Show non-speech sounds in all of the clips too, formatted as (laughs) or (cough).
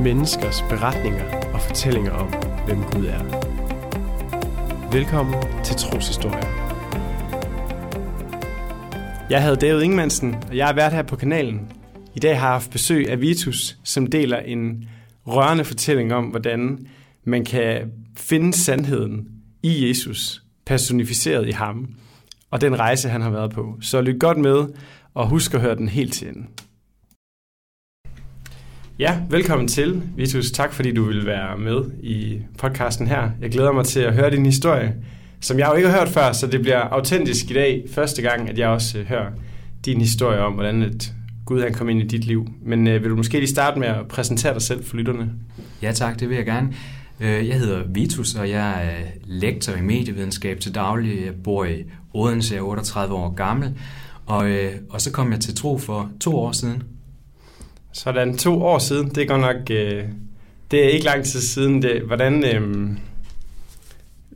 menneskers beretninger og fortællinger om, hvem Gud er. Velkommen til Troshistorie. Jeg hedder David Ingemansen, og jeg er vært her på kanalen. I dag har jeg haft besøg af Vitus, som deler en rørende fortælling om, hvordan man kan finde sandheden i Jesus, personificeret i ham, og den rejse, han har været på. Så lyt godt med, og husk at høre den helt til enden. Ja, velkommen til, Vitus. Tak fordi du vil være med i podcasten her. Jeg glæder mig til at høre din historie, som jeg jo ikke har hørt før, så det bliver autentisk i dag. Første gang, at jeg også øh, hører din historie om, hvordan et Gud han kom ind i dit liv. Men øh, vil du måske lige starte med at præsentere dig selv for lytterne? Ja tak, det vil jeg gerne. Øh, jeg hedder Vitus, og jeg er øh, lektor i medievidenskab til daglig. Jeg bor i Odense, jeg er 38 år gammel. Og, øh, og så kom jeg til tro for to år siden. Sådan, to år siden. Det er godt nok... Øh, det er ikke lang tid siden. Det, hvordan... Øh,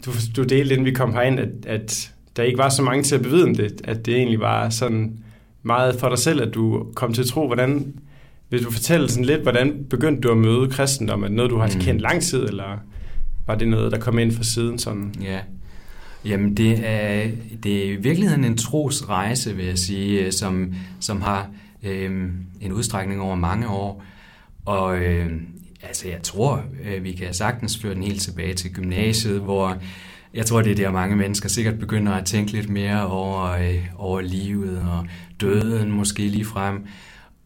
du, du delte, inden vi kom herind, at, at der ikke var så mange til at bevidne det. At det egentlig var sådan meget for dig selv, at du kom til tro. Hvordan... Vil du fortælle sådan lidt, hvordan begyndte du at møde kristendom? Er det noget, du har mm. kendt lang tid, eller var det noget, der kom ind fra siden? Sådan? Ja, Jamen, det er, det er i virkeligheden en trosrejse, vil jeg sige, som, som har øh, en udstrækning over mange år. Og øh, altså, jeg tror, øh, vi kan sagtens føre den helt tilbage til gymnasiet, hvor jeg tror, det er der mange mennesker sikkert begynder at tænke lidt mere over, øh, over livet og døden måske lige frem.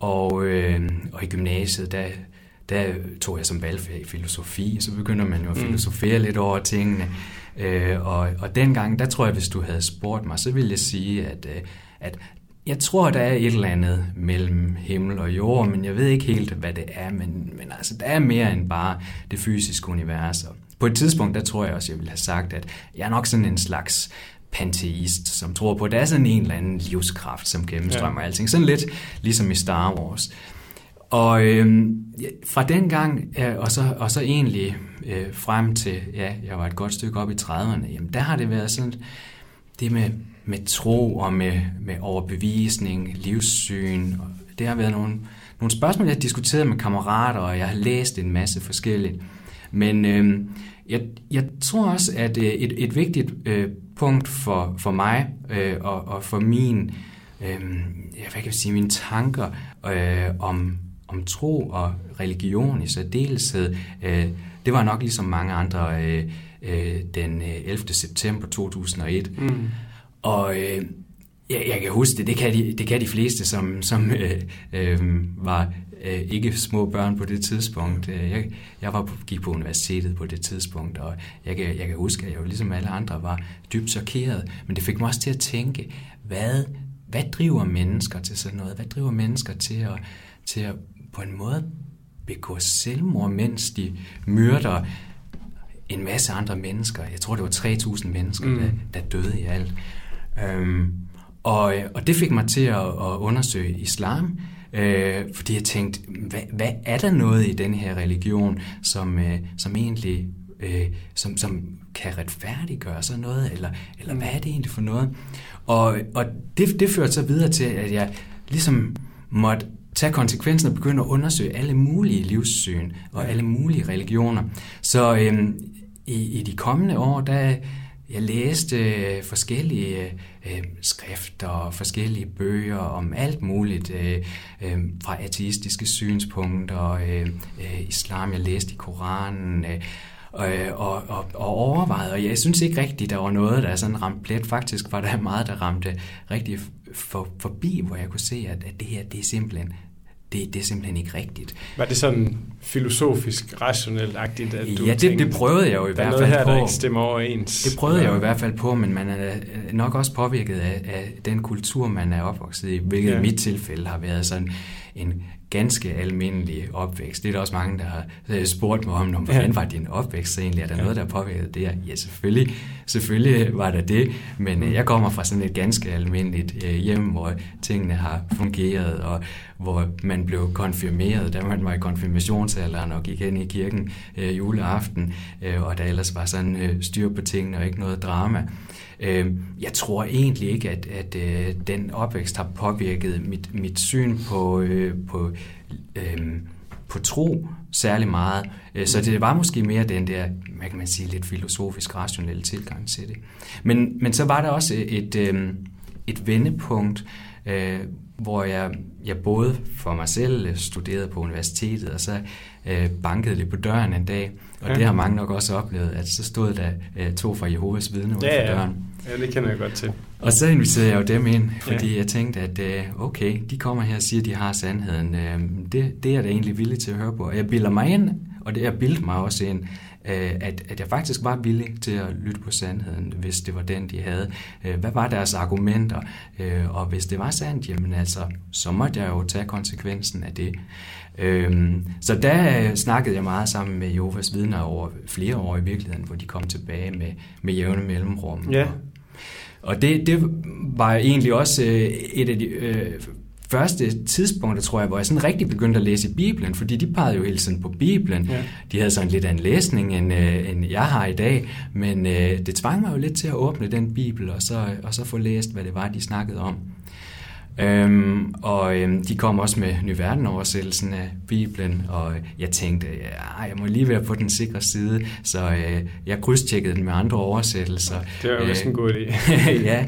Og, øh, og i gymnasiet, der, der tog jeg som valgfag i filosofi, så begynder man jo at mm. filosofere mm. lidt over tingene. Øh, og, og dengang, der tror jeg, hvis du havde spurgt mig, så ville jeg sige, at, øh, at jeg tror, der er et eller andet mellem himmel og jord, men jeg ved ikke helt, hvad det er. Men, men altså, der er mere end bare det fysiske univers. Og på et tidspunkt, der tror jeg også, jeg ville have sagt, at jeg er nok sådan en slags panteist, som tror på, at der er sådan en eller anden livskraft, som gennemstrømmer ja. alting. Sådan lidt ligesom i Star Wars. Og øh, fra den gang, øh, og, så, og så egentlig øh, frem til, ja, jeg var et godt stykke op i 30'erne, jamen der har det været sådan, det med, med tro og med, med overbevisning, livssyn, og det har været nogle, nogle spørgsmål, jeg har diskuteret med kammerater, og jeg har læst en masse forskelligt. Men øh, jeg, jeg tror også, at øh, et, et vigtigt øh, punkt for, for mig øh, og, og for min, øh, hvad kan jeg sige, mine tanker øh, om, om tro og religion i særdeleshed, øh, det var nok ligesom mange andre øh, øh, den øh, 11. september 2001. Mm. Og øh, jeg, jeg kan huske det, det kan de, det kan de fleste, som, som øh, øh, var øh, ikke små børn på det tidspunkt. Jeg, jeg var på, gik på universitetet på det tidspunkt, og jeg kan, jeg kan huske, at jeg jo ligesom alle andre var dybt chokeret. Men det fik mig også til at tænke, hvad, hvad driver mennesker til sådan noget? Hvad driver mennesker til at, til at på en måde begå selvmord, mens de myrder en masse andre mennesker. Jeg tror, det var 3.000 mennesker, mm. der, der døde i alt. Øhm, og, og det fik mig til at, at undersøge islam, øh, fordi jeg tænkte, hvad, hvad er der noget i den her religion, som, øh, som egentlig øh, som, som kan retfærdiggøre sådan noget, eller, eller hvad er det egentlig for noget? Og, og det, det førte så videre til, at jeg ligesom måtte tage konsekvensen og begynde at undersøge alle mulige livssyn og alle mulige religioner. Så øhm, i, i de kommende år, der jeg læste øh, forskellige øh, skrifter og forskellige bøger om alt muligt øh, øh, fra ateistiske synspunkter, øh, øh, islam, jeg læste i Koranen, øh, og, øh, og, og overvejede, og jeg synes ikke rigtigt, der var noget, der sådan ramte plet. Faktisk var der (laughs) meget, der ramte rigtig for, forbi, hvor jeg kunne se, at, at det her, det er simpelthen det, det er simpelthen ikke rigtigt. Var det sådan filosofisk, rationelt-agtigt, at du Ja, det, tænkte, det prøvede jeg jo i hvert fald her, på. Der ikke stemmer overens. Det prøvede jeg jo i hvert fald på, men man er nok også påvirket af, af den kultur, man er opvokset i, hvilket ja. i mit tilfælde har været sådan en ganske almindelig opvækst. Det er der også mange, der har spurgt mig om, hvordan var din opvækst egentlig? Er der ja. noget, der har påvirket det? Ja, selvfølgelig, selvfølgelig var der det, men øh, jeg kommer fra sådan et ganske almindeligt øh, hjem, hvor tingene har fungeret, og hvor man blev konfirmeret, da man var i konfirmationsalderen og gik ind i kirken øh, juleaften, og der ellers var sådan styr på tingene og ikke noget drama. Øh, jeg tror egentlig ikke, at, at øh, den opvækst har påvirket mit, mit syn på, øh, på øh, på tro særlig meget. Øh, så det var måske mere den der, hvad kan man sige, lidt filosofisk, rationelle tilgang til det. Men, men så var der også et, et, et vendepunkt, øh, hvor jeg, jeg både for mig selv øh, studerede på universitetet, og så øh, bankede lidt på døren en dag. Og ja. det har mange nok også oplevet, at så stod der øh, to fra Jehovas vidne uden ja, for døren. Ja, det kender jeg godt til. Og så inviterede jeg jo dem ind, fordi ja. jeg tænkte, at øh, okay, de kommer her og siger, at de har sandheden. Øh, det, det er jeg da egentlig villig til at høre på. Og jeg bilder mig ind, og det, jeg bildte mig også ind, at, at jeg faktisk var villig til at lytte på sandheden, hvis det var den, de havde. Øh, hvad var deres argumenter? Øh, og hvis det var sandt, jamen altså, så måtte jeg jo tage konsekvensen af det. Så der snakkede jeg meget sammen med Jehovas vidner over flere år i virkeligheden, hvor de kom tilbage med, med jævne mellemrum. Ja. Og det, det var egentlig også et af de øh, første tidspunkter, tror jeg, hvor jeg sådan rigtig begyndte at læse Bibelen, fordi de pegede jo hele tiden på Bibelen. Ja. De havde sådan lidt af en læsning, end, øh, end jeg har i dag, men øh, det tvang mig jo lidt til at åbne den Bibel, og så, og så få læst, hvad det var, de snakkede om. Øhm, og øhm, de kom også med Ny Verden-oversættelsen af Bibelen, og jeg tænkte, ja, jeg må lige være på den sikre side, så øh, jeg krydstjekkede den med andre oversættelser. Det var jo øh, en god idé. (laughs) ja,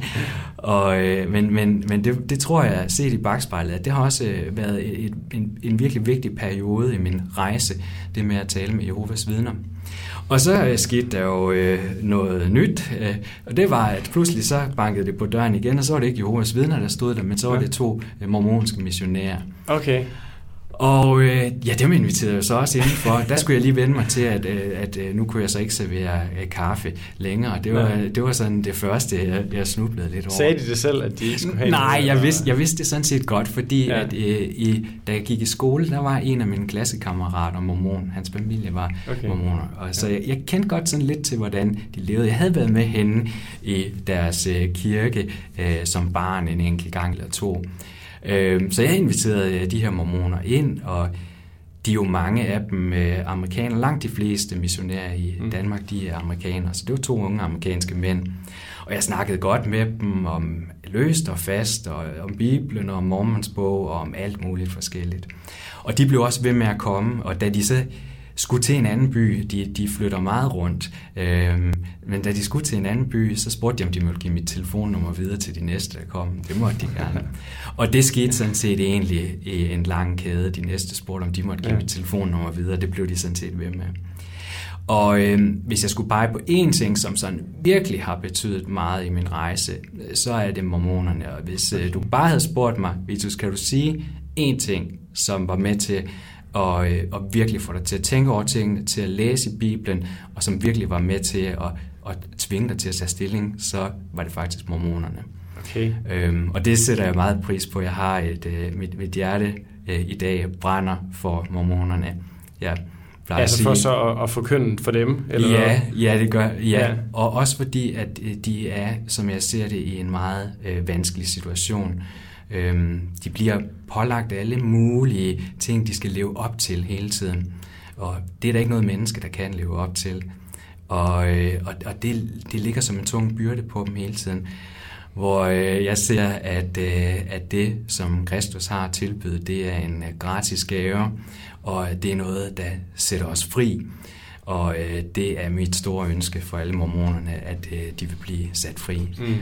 og, øh, men, men, men det, det tror jeg, set i bagspejlet, at det har også øh, været et, en, en virkelig vigtig periode i min rejse, det med at tale med Jehovas vidner. Og så øh, skete der jo øh, noget nyt, øh, og det var, at pludselig så bankede det på døren igen, og så var det ikke Jehovas vidner, der stod der, men så var det to øh, mormonske missionærer. Okay. Og øh, ja, dem inviterede jeg så også indenfor. Der skulle jeg lige vende mig til, at, øh, at øh, nu kunne jeg så ikke servere øh, kaffe længere. Det var, det var sådan det første, jeg, jeg snublede lidt over. Sagde de det selv, at de ikke skulle have Nej, jeg vidste, jeg vidste det sådan set godt, fordi ja. at, øh, i, da jeg gik i skole, der var en af mine klassekammerater mormon. Hans familie var okay. mormoner. Og så jeg, jeg kendte godt sådan lidt til, hvordan de levede. Jeg havde været med henne i deres øh, kirke øh, som barn en enkelt gang eller to. Øh, så jeg inviterede de her mormoner ind, og de er jo mange af dem øh, amerikanere. Langt de fleste missionærer i mm. Danmark, de er amerikanere. Så det var to unge amerikanske mænd. Og jeg snakkede godt med dem om løst og fast, og om Bibelen, og om Mormons bog, og om alt muligt forskelligt. Og de blev også ved med at komme, og da de så skulle til en anden by. De, de flytter meget rundt. Øhm, men da de skulle til en anden by, så spurgte de, om de måtte give mit telefonnummer videre til de næste, der kom. Det måtte de gerne. Og det skete sådan set egentlig i en lang kæde. De næste spurgte, om de måtte give ja. mit telefonnummer videre. Det blev de sådan set ved med. Og øh, hvis jeg skulle pege på én ting, som sådan virkelig har betydet meget i min rejse, så er det mormonerne. Og hvis øh, du bare havde spurgt mig, Vitus, kan du sige én ting, som var med til og, øh, og virkelig få dig til at tænke over tingene, til at læse Bibelen, og som virkelig var med til at, at tvinge dig til at tage stilling, så var det faktisk mormonerne. Okay. Øhm, og det sætter jeg meget pris på. Jeg har et, øh, mit, mit hjerte øh, i dag brænder for mormonerne. Ja, altså sige, for så at, at forkynde for dem? Eller ja, ja, det gør ja. ja. Og også fordi, at øh, de er, som jeg ser det, i en meget øh, vanskelig situation. Øhm, de bliver pålagt alle mulige ting, de skal leve op til hele tiden. Og det er der ikke noget menneske, der kan leve op til. Og, øh, og, og det, det ligger som en tung byrde på dem hele tiden. Hvor øh, jeg ser, at, øh, at det, som Kristus har tilbydet, det er en øh, gratis gave, og det er noget, der sætter os fri. Og øh, det er mit store ønske for alle mormonerne, at øh, de vil blive sat fri. Mm.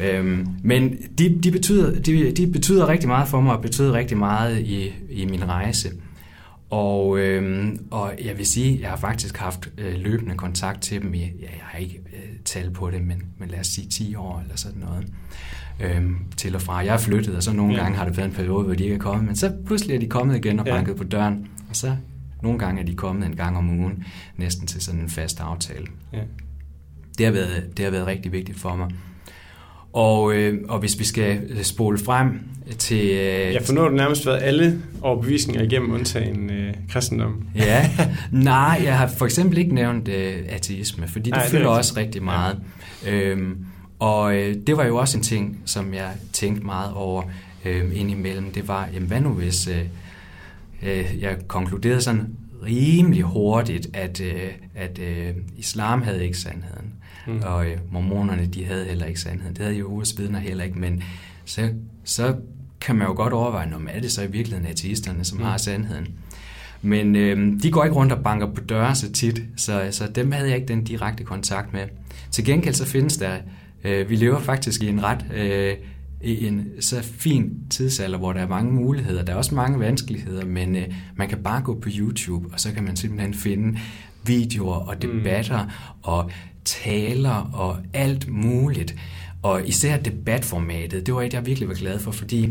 Øhm, men de, de, betyder, de, de betyder rigtig meget for mig, og betyder rigtig meget i, i min rejse. Og, øhm, og jeg vil sige, jeg har faktisk haft øh, løbende kontakt til dem i, ja, jeg har ikke øh, tal på det, men, men lad os sige 10 år eller sådan noget. Øhm, til og fra. Jeg er flyttet, og så nogle ja. gange har det været en periode, hvor de ikke er kommet, men så pludselig er de kommet igen og banket ja. på døren, og så nogle gange er de kommet en gang om ugen, næsten til sådan en fast aftale. Ja. Det, har været, det har været rigtig vigtigt for mig. Og, øh, og hvis vi skal øh, spole frem til... Øh, ja, for nu har du nærmest været alle overbevisninger igennem undtagen øh, kristendom. ja, (laughs) nej, jeg har for eksempel ikke nævnt øh, ateisme, fordi det Ej, fylder det også rigtig meget. Ja. Øhm, og øh, det var jo også en ting, som jeg tænkte meget over øh, indimellem. Det var, jamen hvad nu hvis... Øh, øh, jeg konkluderede sådan rimelig hurtigt, at, øh, at øh, islam havde ikke sandheden. Mm. Og øh, mormonerne, de havde heller ikke sandheden. Det havde Jehovas vidner heller ikke, men så, så kan man jo godt overveje, om er det så i virkeligheden ateisterne, som mm. har sandheden. Men øh, de går ikke rundt og banker på døre så tit, så, så dem havde jeg ikke den direkte kontakt med. Til gengæld så findes der, øh, vi lever faktisk i en ret, øh, i en så fin tidsalder, hvor der er mange muligheder. Der er også mange vanskeligheder, men øh, man kan bare gå på YouTube, og så kan man simpelthen finde videoer og debatter mm. og taler og alt muligt. Og især debatformatet, det var et, jeg virkelig var glad for, fordi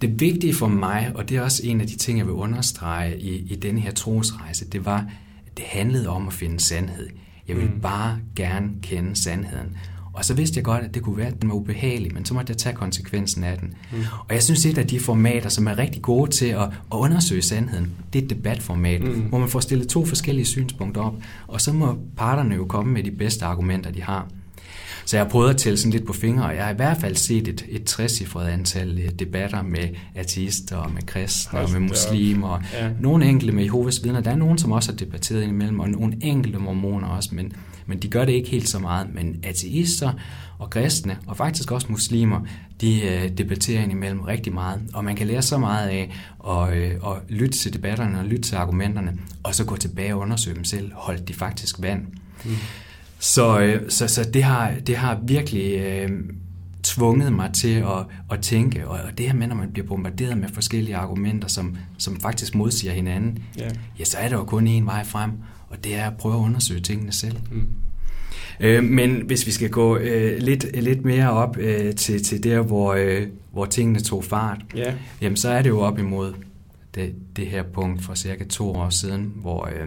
det vigtige for mig, og det er også en af de ting, jeg vil understrege i, i denne her trosrejse, det var, at det handlede om at finde sandhed. Jeg ville mm. bare gerne kende sandheden. Og så vidste jeg godt, at det kunne være, at den var ubehagelig, men så måtte jeg tage konsekvensen af den. Mm. Og jeg synes, et af de formater, som er rigtig gode til at, at undersøge sandheden, det er et debatformat, mm. hvor man får stillet to forskellige synspunkter op, og så må parterne jo komme med de bedste argumenter, de har. Så jeg har prøvet at tælle sådan lidt på fingre, og jeg har i hvert fald set et, et trecifret antal øh, debatter med ateister og med kristne og med muslimer. Og ja. Nogle enkelte med Jehovas vidner. Der er nogen, som også har debatteret imellem, og nogle enkelte mormoner også, men, men de gør det ikke helt så meget. Men ateister og kristne, og faktisk også muslimer, de øh, debatterer imellem rigtig meget. Og man kan lære så meget af at, øh, at lytte til debatterne og lytte til argumenterne, og så gå tilbage og undersøge dem selv. Holdt de faktisk vand? Mm. Så, øh, så, så det, har, det har virkelig øh, tvunget mig til at, at tænke, og, og det her med, når man bliver bombarderet med forskellige argumenter, som, som faktisk modsiger hinanden, yeah. ja, så er der jo kun én vej frem, og det er at prøve at undersøge tingene selv. Mm. Øh, men hvis vi skal gå øh, lidt, lidt mere op øh, til, til der, hvor, øh, hvor tingene tog fart, yeah. jamen, så er det jo op imod det, det her punkt for cirka to år siden, hvor øh,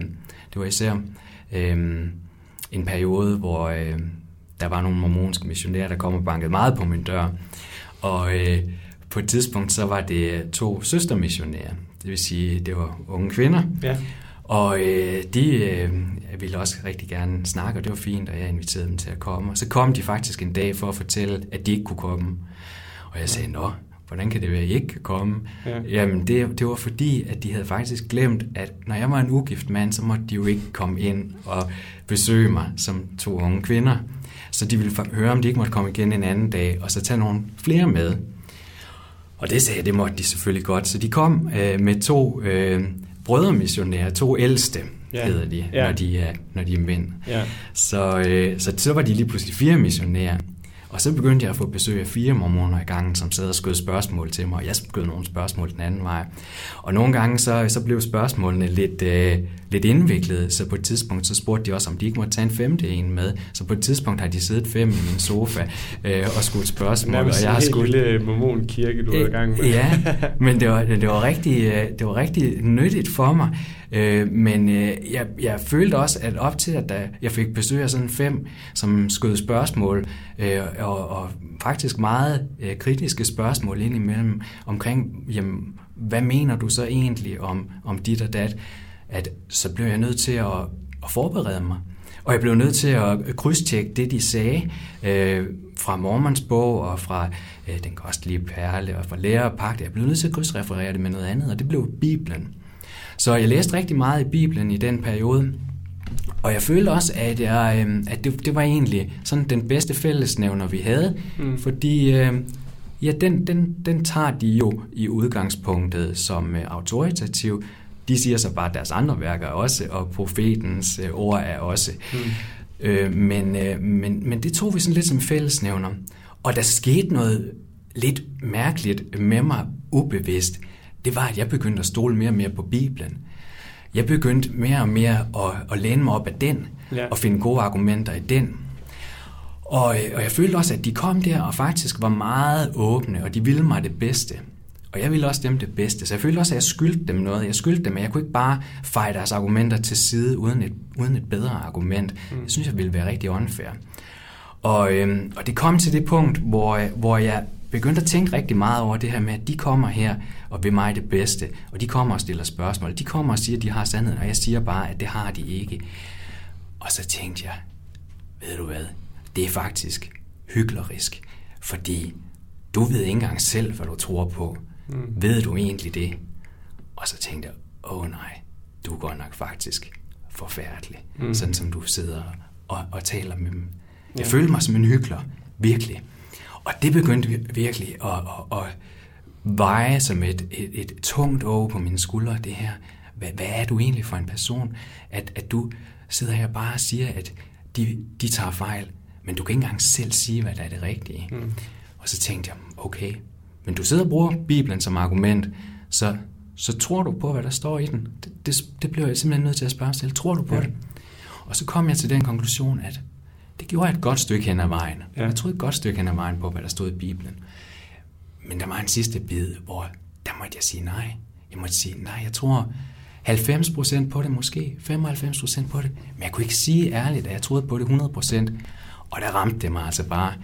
det var især... Øh, en periode, hvor øh, der var nogle mormonske missionærer, der kom og bankede meget på min dør. Og øh, på et tidspunkt, så var det to søstermissionærer. Det vil sige, det var unge kvinder. Ja. Og øh, de øh, ville også rigtig gerne snakke, og det var fint, og jeg inviterede dem til at komme. Og så kom de faktisk en dag for at fortælle, at de ikke kunne komme. Og jeg sagde, nå, hvordan kan det være, at I ikke kan komme? Ja. Jamen, det, det var fordi, at de havde faktisk glemt, at når jeg var en ugift mand, så måtte de jo ikke komme ind og besøge mig som to unge kvinder. Så de ville høre, om de ikke måtte komme igen en anden dag, og så tage nogle flere med. Og det sagde jeg, det måtte de selvfølgelig godt. Så de kom øh, med to øh, brødremissionærer, to ældste, ja. hedder de, ja. når, de er, når de er mænd. Ja. Så, øh, så så var de lige pludselig fire missionærer. Og så begyndte jeg at få besøg af fire mormoner i gangen, som sad og skød spørgsmål til mig, og jeg skød nogle spørgsmål den anden vej. Og nogle gange så, så blev spørgsmålene lidt, øh, lidt indviklede, så på et tidspunkt så spurgte de også, om de ikke måtte tage en femte en med. Så på et tidspunkt har de siddet fem i min sofa øh, og skudt spørgsmål. Nærmest og jeg har skudt... lille mormon kirke, du er i gang med. ja, (laughs) men det var, det var, rigtig, øh, det var rigtig nyttigt for mig. Øh, men øh, jeg, jeg følte også, at op til, at da jeg fik besøg af sådan fem, som skød spørgsmål, øh, og, og faktisk meget øh, kritiske spørgsmål ind imellem omkring, jamen, hvad mener du så egentlig om, om dit og dat, at så blev jeg nødt til at, at forberede mig. Og jeg blev nødt til at krydstjekke det, de sagde øh, fra Mormons bog og fra øh, Den Kostlige Perle og fra Lærerpagt. Jeg blev nødt til at krydsreferere det med noget andet, og det blev Bibelen. Så jeg læste rigtig meget i Bibelen i den periode, og jeg følte også, at, jeg, øh, at det, det var egentlig sådan den bedste fællesnævner, vi havde, mm. fordi øh, ja, den, den, den tager de jo i udgangspunktet som øh, autoritativ. De siger så bare, at deres andre værker også, og profetens øh, ord er også. Mm. Øh, men, men, men det tog vi sådan lidt som fællesnævner. Og der skete noget lidt mærkeligt med mig ubevidst. Det var, at jeg begyndte at stole mere og mere på Bibelen. Jeg begyndte mere og mere at, at læne mig op af den, ja. og finde gode argumenter i den. Og, og jeg følte også, at de kom der og faktisk var meget åbne, og de ville mig det bedste. Og jeg ville også dem det bedste, så jeg følte også, at jeg skyldte dem noget. Jeg skyldte dem, at jeg kunne ikke bare feje deres argumenter til side uden et, uden et bedre argument. Mm. Jeg synes, jeg ville være rigtig unfair. Og, øhm, og det kom til det punkt, hvor, hvor jeg begyndte at tænke rigtig meget over det her med, at de kommer her og vil mig det bedste, og de kommer og stiller spørgsmål. De kommer og siger, at de har sandheden, og jeg siger bare, at det har de ikke. Og så tænkte jeg, ved du hvad, det er faktisk hyklerisk, fordi du ved ikke engang selv, hvad du tror på. Mm. Ved du egentlig det? Og så tænkte jeg, åh oh, nej, du er godt nok faktisk forfærdelig, mm. sådan som du sidder og, og taler med dem. Jeg ja. følte mig som en hykler, virkelig. Og det begyndte virkelig at, at, at veje som et, et, et tungt åg på mine skuldre, det her. hvad, hvad er du egentlig for en person, at, at du sidder her bare og siger, at de, de tager fejl, men du kan ikke engang selv sige, hvad der er det rigtige. Mm. Og så tænkte jeg, okay, men du sidder og bruger Bibelen som argument, så, så tror du på, hvad der står i den? Det, det, det bliver jeg simpelthen nødt til at spørge selv. Tror du på ja. det? Og så kom jeg til den konklusion, at det gjorde jeg et godt stykke hen ad vejen. Ja. Jeg troede et godt stykke hen ad vejen på, hvad der stod i Bibelen. Men der var en sidste bid, hvor der måtte jeg sige nej. Jeg måtte sige, nej, jeg tror 90% på det måske, 95% på det. Men jeg kunne ikke sige ærligt, at jeg troede på det 100%. Og der ramte det mig altså bare,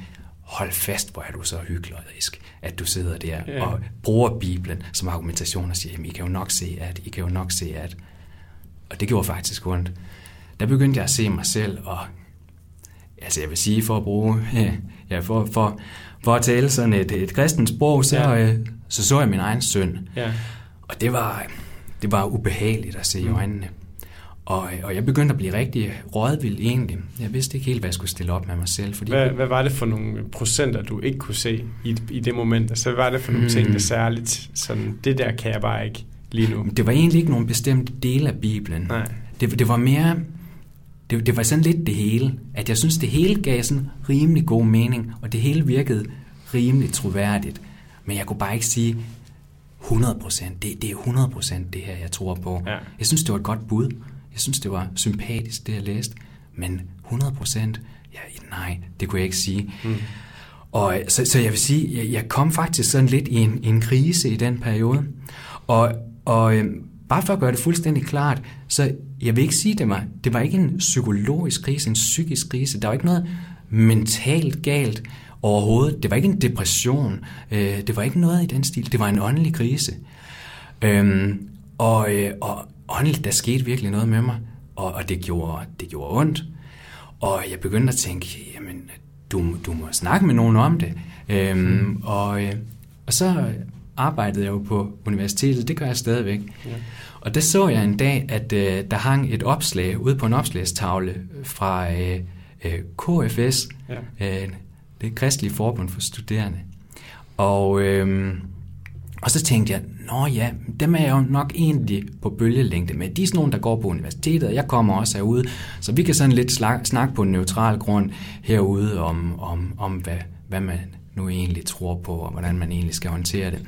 hold fast, hvor er du så hyklerisk, at du sidder der ja. og bruger Bibelen som argumentation og siger, I kan jo nok se at, I kan jo nok se at. Og det gjorde faktisk ondt. Der begyndte jeg at se mig selv, og altså jeg vil sige, for at bruge, ja, for, for, for at tale sådan et, et kristent sprog, så, ja. øh, så så jeg min egen søn. Ja. Og det var, det var ubehageligt at se i mm. øjnene. Og, og jeg begyndte at blive rigtig rådvild egentlig. Jeg vidste ikke helt, hvad jeg skulle stille op med mig selv. Fordi hvad, hvad var det for nogle procenter, du ikke kunne se i, i det moment? Altså, hvad var det for nogle mm. ting, der særligt sådan, det der kan jeg bare ikke lige nu? Det var egentlig ikke nogen bestemt del af Bibelen. Nej. Det, det var mere, det, det var sådan lidt det hele. At jeg synes, det hele gav sådan rimelig god mening, og det hele virkede rimelig troværdigt. Men jeg kunne bare ikke sige, 100 procent, det, det er 100 procent det her, jeg tror på. Ja. Jeg synes, det var et godt bud. Jeg synes, det var sympatisk, det jeg læste. Men 100 procent, ja, nej, det kunne jeg ikke sige. Mm. Og så, så jeg vil sige, jeg, jeg kom faktisk sådan lidt i en, en krise i den periode. Og, og øhm, bare for at gøre det fuldstændig klart, så jeg vil ikke sige, det var, det var ikke en psykologisk krise, en psykisk krise. Der var ikke noget mentalt galt overhovedet. Det var ikke en depression. Øh, det var ikke noget i den stil. Det var en åndelig krise. Øhm, og, øh, og åndeligt, der skete virkelig noget med mig. Og, og det, gjorde, det gjorde ondt. Og jeg begyndte at tænke, jamen, du, du må snakke med nogen om det. Øhm, og, øh, og så arbejdede jeg jo på universitetet, det gør jeg stadigvæk. Ja. Og der så jeg en dag, at øh, der hang et opslag ude på en opslagstavle fra øh, øh, KFS, ja. øh, det Kristelige Forbund for Studerende. Og, øh, og så tænkte jeg, nå ja, dem er jeg jo nok egentlig på bølgelængde med. De er sådan nogle, der går på universitetet, og jeg kommer også herude, så vi kan sådan lidt snakke på en neutral grund herude om, om, om hvad, hvad man nu egentlig tror på, og hvordan man egentlig skal håndtere det.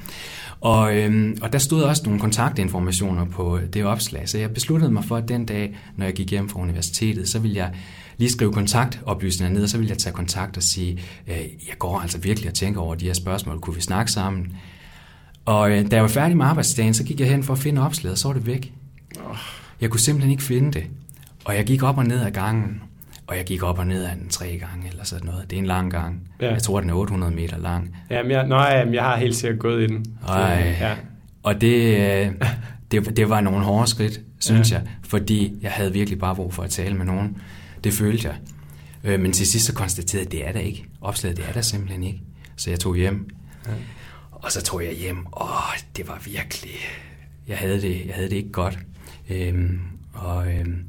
Og, øhm, og der stod også nogle kontaktinformationer på det opslag, så jeg besluttede mig for, at den dag, når jeg gik hjem fra universitetet, så ville jeg lige skrive kontaktoplysninger ned, og så ville jeg tage kontakt og sige, øh, jeg går altså virkelig og tænker over de her spørgsmål, kunne vi snakke sammen? Og øh, da jeg var færdig med arbejdsdagen, så gik jeg hen for at finde opslaget, og så var det væk. Jeg kunne simpelthen ikke finde det. Og jeg gik op og ned ad gangen, og jeg gik op og ned ad den tre gange, eller sådan noget. Det er en lang gang. Ja. Jeg tror, den er 800 meter lang. Jamen, jeg, nej, jamen, jeg har helt sikkert gået i den. Ej, ja. Og det, øh, (laughs) det, det var nogle hårde skridt, synes ja. jeg, fordi jeg havde virkelig bare brug for at tale med nogen. Det følte jeg. Øh, men til sidst så konstaterede jeg, at det er der ikke. Opslaget, det er der simpelthen ikke. Så jeg tog hjem. Ja. Og så tog jeg hjem. Åh, det var virkelig... Jeg havde det, jeg havde det ikke godt. Øhm, og øhm,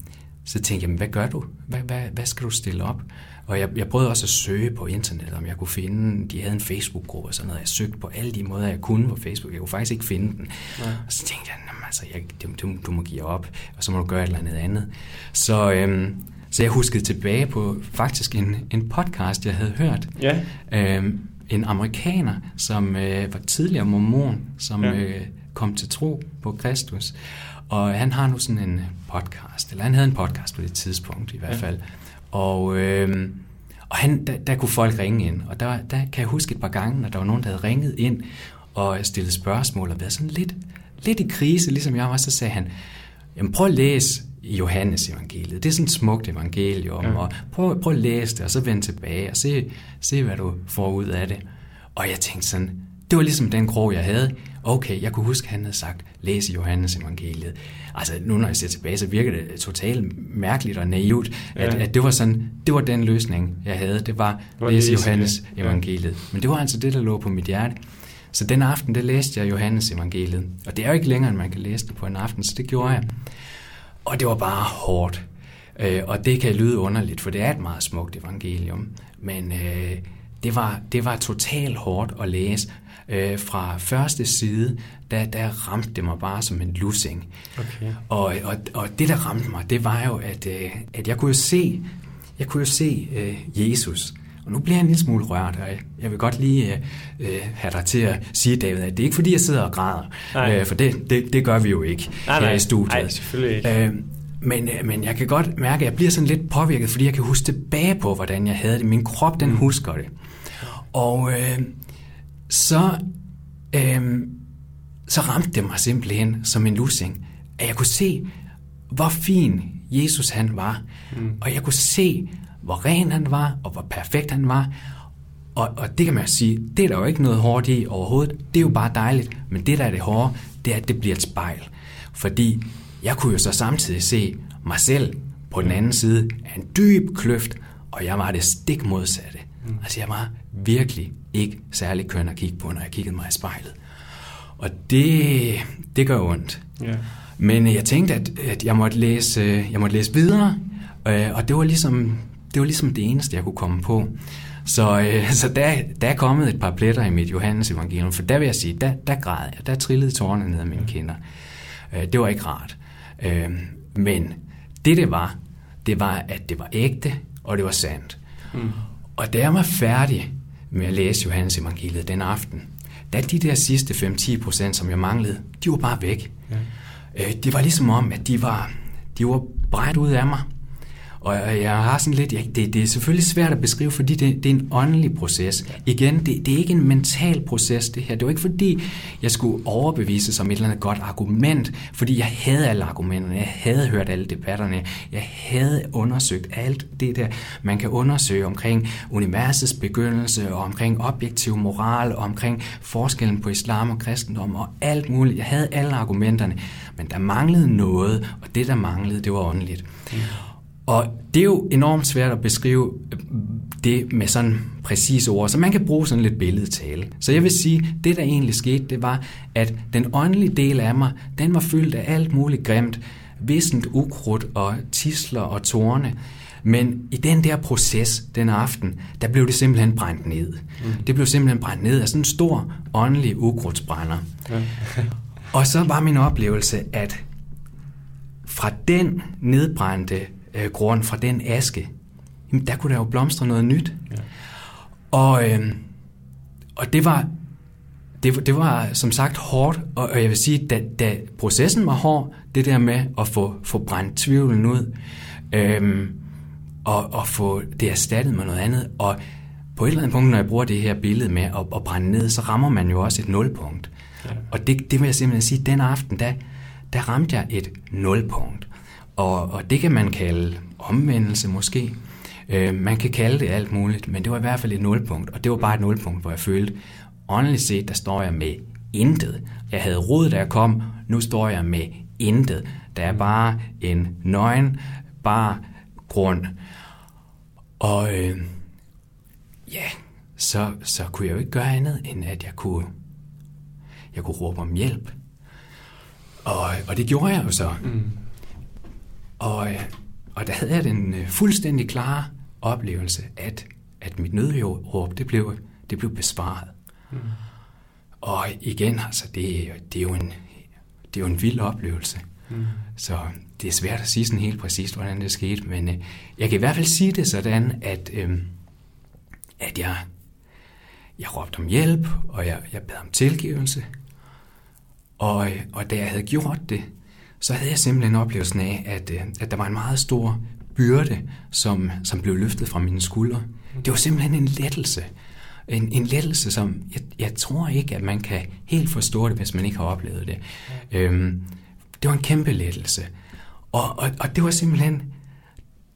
så tænkte jeg, hvad gør du? Hvad, hvad, hvad skal du stille op? Og jeg, jeg prøvede også at søge på internettet, om jeg kunne finde, de havde en Facebook-gruppe og sådan noget. Jeg søgte på alle de måder, jeg kunne på Facebook. Jeg kunne faktisk ikke finde den. Ja. Og så tænkte jeg, altså, jeg, du, du, du må give op, og så må du gøre et eller andet andet. Så, øhm, så jeg huskede tilbage på faktisk en, en podcast, jeg havde hørt. Ja. Øhm, en amerikaner, som øh, var tidligere mormon, som ja. øh, kom til tro på Kristus. Og han har nu sådan en podcast, eller han havde en podcast på det tidspunkt i hvert ja. fald. Og, øh, og han, der, der kunne folk ringe ind, og der, der kan jeg huske et par gange, når der var nogen, der havde ringet ind og stillet spørgsmål og været sådan lidt, lidt i krise, ligesom jeg var, så sagde han, jamen prøv at læse Johannes evangeliet. Det er sådan et smukt evangelium, ja. og prøv, prøv at læse det, og så vend tilbage og se, se, hvad du får ud af det. Og jeg tænkte sådan, det var ligesom den krog, jeg havde. Okay, jeg kunne huske, at han havde sagt, læs Johannes evangeliet. Altså, nu når jeg ser tilbage, så virker det totalt mærkeligt og naivt, at, ja. at det var sådan, det var den løsning, jeg havde. Det var, det læse Johannes ja. evangeliet. Men det var altså det, der lå på mit hjerte. Så den aften, der læste jeg Johannes evangeliet. Og det er jo ikke længere, end man kan læse det på en aften, så det gjorde jeg. Og det var bare hårdt. Øh, og det kan lyde underligt, for det er et meget smukt evangelium. Men øh, det var, det var totalt hårdt at læse. Øh, fra første side, der, der ramte det mig bare som en lussing. Okay. Og, og, og det, der ramte mig, det var jo, at, øh, at jeg kunne jo se, jeg kunne jo se øh, Jesus. Og nu bliver jeg en lille smule rørt, og jeg vil godt lige øh, øh have dig til at sige, David, at det er ikke fordi, jeg sidder og græder, øh, for det, det, det gør vi jo ikke nej, nej. her i studiet. Nej, selvfølgelig ikke. Øh, men, men jeg kan godt mærke, at jeg bliver sådan lidt påvirket, fordi jeg kan huske tilbage på, hvordan jeg havde det. Min krop, den mm. husker det. Og øh, så, øh, så ramte det mig simpelthen som en lussing, at jeg kunne se, hvor fin Jesus han var. Mm. Og jeg kunne se, hvor ren han var, og hvor perfekt han var. Og, og det kan man sige, det er der jo ikke noget hårdt i overhovedet. Det er jo bare dejligt. Men det, der er det hårde, det er, at det bliver et spejl. Fordi jeg kunne jo så samtidig se mig selv på den anden side af en dyb kløft, og jeg var det stik modsatte. Mm. Altså jeg var virkelig ikke særlig køn at kigge på, når jeg kiggede mig i spejlet. Og det, det gør ondt. Yeah. Men jeg tænkte, at, at jeg, måtte læse, jeg måtte læse videre, øh, og det var, ligesom, det var ligesom det eneste, jeg kunne komme på. Så, øh, så der, der er kommet et par pletter i mit Johannes evangelium, for der vil jeg sige, der, der græd jeg, der trillede tårerne ned af mine kinder. Øh, det var ikke rart. Øh, men det det var, det var, at det var ægte, og det var sandt. Mm. Og da jeg var færdig med at læse Johannes evangeliet den aften, da de der sidste 5-10 procent, som jeg manglede, de var bare væk. Ja. Øh, det var ligesom om, at de var, de var bredt ud af mig. Og jeg har sådan lidt, ja, det, det er selvfølgelig svært at beskrive, fordi det, det er en åndelig proces. Igen, det, det er ikke en mental proces, det her. Det var ikke fordi, jeg skulle overbevise som et eller andet godt argument, fordi jeg havde alle argumenterne, jeg havde hørt alle debatterne, jeg havde undersøgt alt det der, man kan undersøge omkring universets begyndelse, og omkring objektiv moral, og omkring forskellen på islam og kristendom, og alt muligt. Jeg havde alle argumenterne, men der manglede noget, og det der manglede, det var åndeligt. Mm. Og det er jo enormt svært at beskrive øh, det med sådan præcise ord, så man kan bruge sådan lidt billedtale. Så jeg vil sige, det der egentlig skete, det var, at den åndelige del af mig, den var fyldt af alt muligt grimt, vissent ukrudt og tisler og tårne. Men i den der proces den aften, der blev det simpelthen brændt ned. Mm. Det blev simpelthen brændt ned af sådan en stor åndelig ukrudtsbrænder. Ja. og så var min oplevelse, at fra den nedbrændte øh, grund, fra den aske, jamen der kunne der jo blomstre noget nyt. Ja. Og, øh, og det var, det, det var som sagt hårdt, og, og jeg vil sige, da, da processen var hård, det der med at få, få brændt tvivlen ud, øh, og, og få det erstattet med noget andet, og på et eller andet punkt, når jeg bruger det her billede med at, at brænde ned, så rammer man jo også et nulpunkt. Ja. Og det, det vil jeg simpelthen sige, den aften, der, der ramte jeg et nulpunkt. Og, og det kan man kalde omvendelse måske. Øh, man kan kalde det alt muligt, men det var i hvert fald et nulpunkt, og det var bare et nulpunkt, hvor jeg følte, åndeligt set, der står jeg med intet. Jeg havde rod, da jeg kom, nu står jeg med intet. Der er bare en nøgen, bare grund. Og øh, ja, så, så kunne jeg jo ikke gøre andet, end at jeg kunne, jeg kunne råbe om hjælp. Og, og det gjorde jeg jo så. Mm. Og, og der havde jeg den øh, fuldstændig klare oplevelse, at, at mit nødråb, det blev, det blev besvaret. Mm. Og igen, altså, det, det, er jo en, det er jo en vild oplevelse. Mm. Så det er svært at sige sådan helt præcist, hvordan det skete, men øh, jeg kan i hvert fald sige det sådan, at, øh, at jeg, jeg råbte om hjælp, og jeg, jeg bad om tilgivelse. Og, og da jeg havde gjort det, så havde jeg simpelthen oplevelsen af, at, øh, at der var en meget stor byrde, som, som blev løftet fra mine skuldre. Det var simpelthen en lettelse. En, en lettelse, som jeg, jeg tror ikke, at man kan helt forstå det, hvis man ikke har oplevet det. Øhm, det var en kæmpe lettelse. Og, og, og det var simpelthen,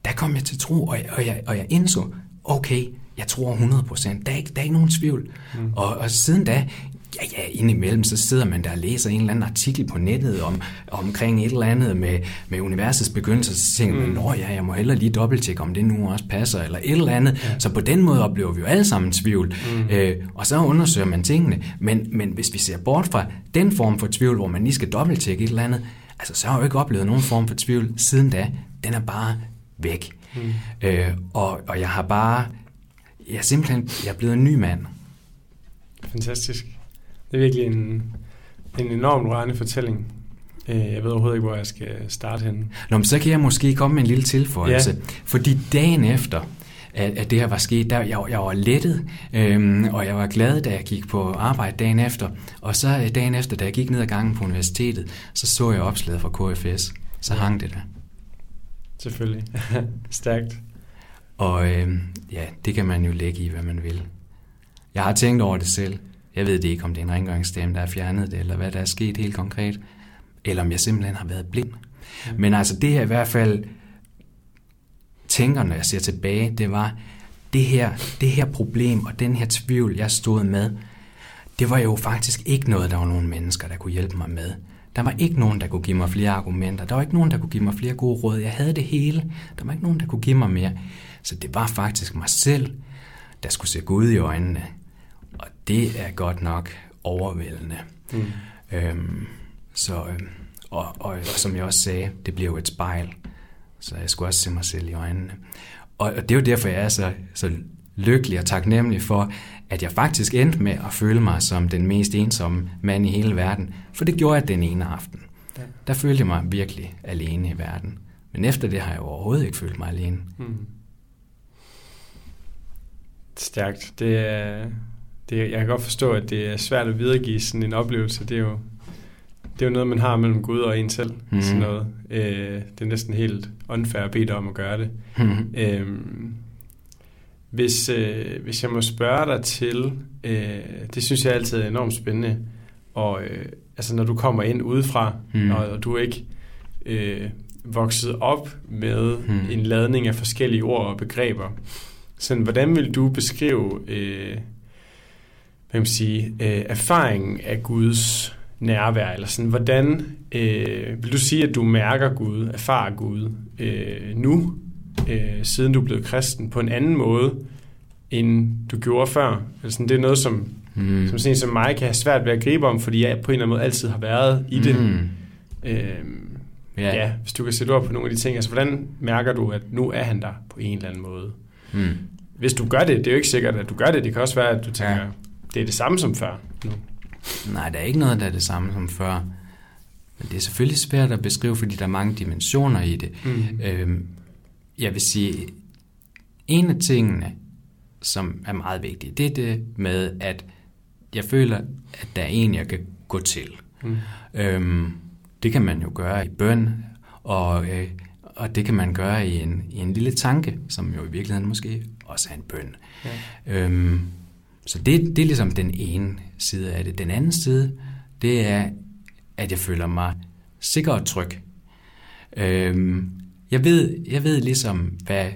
der kom jeg til tro, og jeg, og jeg, og jeg indså, okay, jeg tror 100%. Der er ikke, der er ikke nogen tvivl. Mm. Og, og siden da, ja, ja, indimellem, så sidder man der og læser en eller anden artikel på nettet om, omkring et eller andet med, med universets begyndelse, så tænker man, mm. ja, jeg må hellere lige dobbelttjekke, om det nu også passer, eller et eller andet. Ja. Så på den måde oplever vi jo alle sammen tvivl. Mm. Øh, og så undersøger man tingene. Men, men hvis vi ser bort fra den form for tvivl, hvor man lige skal dobbelttjekke et eller andet, altså så har jeg jo ikke oplevet nogen form for tvivl siden da. Den er bare væk. Mm. Øh, og, og jeg har bare jeg er simpelthen jeg er blevet en ny mand. Fantastisk. Det er virkelig en, en enormt rørende fortælling. Øh, jeg ved overhovedet ikke, hvor jeg skal starte henne. Nå, men så kan jeg måske komme med en lille tilføjelse. Ja. Fordi dagen efter, at, at det her var sket, der, jeg, jeg var lettet, øhm, og jeg var glad, da jeg gik på arbejde dagen efter. Og så øh, dagen efter, da jeg gik ned ad gangen på universitetet, så så jeg opslaget fra KFS. Så hang det der. Selvfølgelig. (laughs) Stærkt. Og øhm, ja, det kan man jo lægge i, hvad man vil. Jeg har tænkt over det selv. Jeg ved det ikke, om det er en rengøringsdame, der er fjernet det, eller hvad der er sket helt konkret. Eller om jeg simpelthen har været blind. Men altså, det her i hvert fald tænker, når jeg ser tilbage, det var, det her, det her problem og den her tvivl, jeg stod med, det var jo faktisk ikke noget, der var nogen mennesker, der kunne hjælpe mig med. Der var ikke nogen, der kunne give mig flere argumenter. Der var ikke nogen, der kunne give mig flere gode råd. Jeg havde det hele. Der var ikke nogen, der kunne give mig mere. Så det var faktisk mig selv, der skulle se Gud i øjnene. Og det er godt nok overvældende. Mm. Øhm, så, øhm, og, og, og som jeg også sagde, det bliver jo et spejl. Så jeg skulle også se mig selv i øjnene. Og, og det er jo derfor, jeg er så, så lykkelig og taknemmelig for, at jeg faktisk endte med at føle mig som den mest ensomme mand i hele verden. For det gjorde jeg den ene aften. Ja. Der følte jeg mig virkelig alene i verden. Men efter det har jeg overhovedet ikke følt mig alene. Hmm. Stærkt. Det er, det, jeg kan godt forstå, at det er svært at videregive sådan en oplevelse. Det er jo, det er jo noget, man har mellem Gud og en selv. Mm. Sådan noget. Øh, det er næsten helt unfair at bede dig om at gøre det. Mm. Øh, hvis, øh, hvis jeg må spørge dig til, øh, det synes jeg altid er enormt spændende, og øh, altså når du kommer ind udefra, mm. og, og du er ikke øh, vokset op med mm. en ladning af forskellige ord og begreber, sådan, hvordan vil du beskrive øh, hvad man sige, øh, erfaringen af Guds nærvær, eller sådan, hvordan øh, vil du sige, at du mærker Gud, erfarer Gud øh, nu, øh, siden du blevet kristen, på en anden måde, end du gjorde før? Eller sådan, det er noget, som, mm. som sådan som mig kan have svært ved at gribe om, fordi jeg på en eller anden måde altid har været i det. Mm. Øh, yeah. Ja, hvis du kan sætte ord på nogle af de ting. Altså, hvordan mærker du, at nu er han der på en eller anden måde? Mm. Hvis du gør det, det er jo ikke sikkert, at du gør det. Det kan også være, at du tænker, ja. Det er det samme som før nu. Nej, der er ikke noget, der er det samme som før. Men det er selvfølgelig svært at beskrive, fordi der er mange dimensioner i det. Mm. Øhm, jeg vil sige, en af tingene, som er meget vigtigt, det er det med, at jeg føler, at der er en, jeg kan gå til. Mm. Øhm, det kan man jo gøre i bøn, og, øh, og det kan man gøre i en, i en lille tanke, som jo i virkeligheden måske også er en bøn. Ja. Øhm, så det, det er ligesom den ene side af det. Den anden side, det er, at jeg føler mig sikker og tryg. Øhm, jeg, ved, jeg ved ligesom, hvad,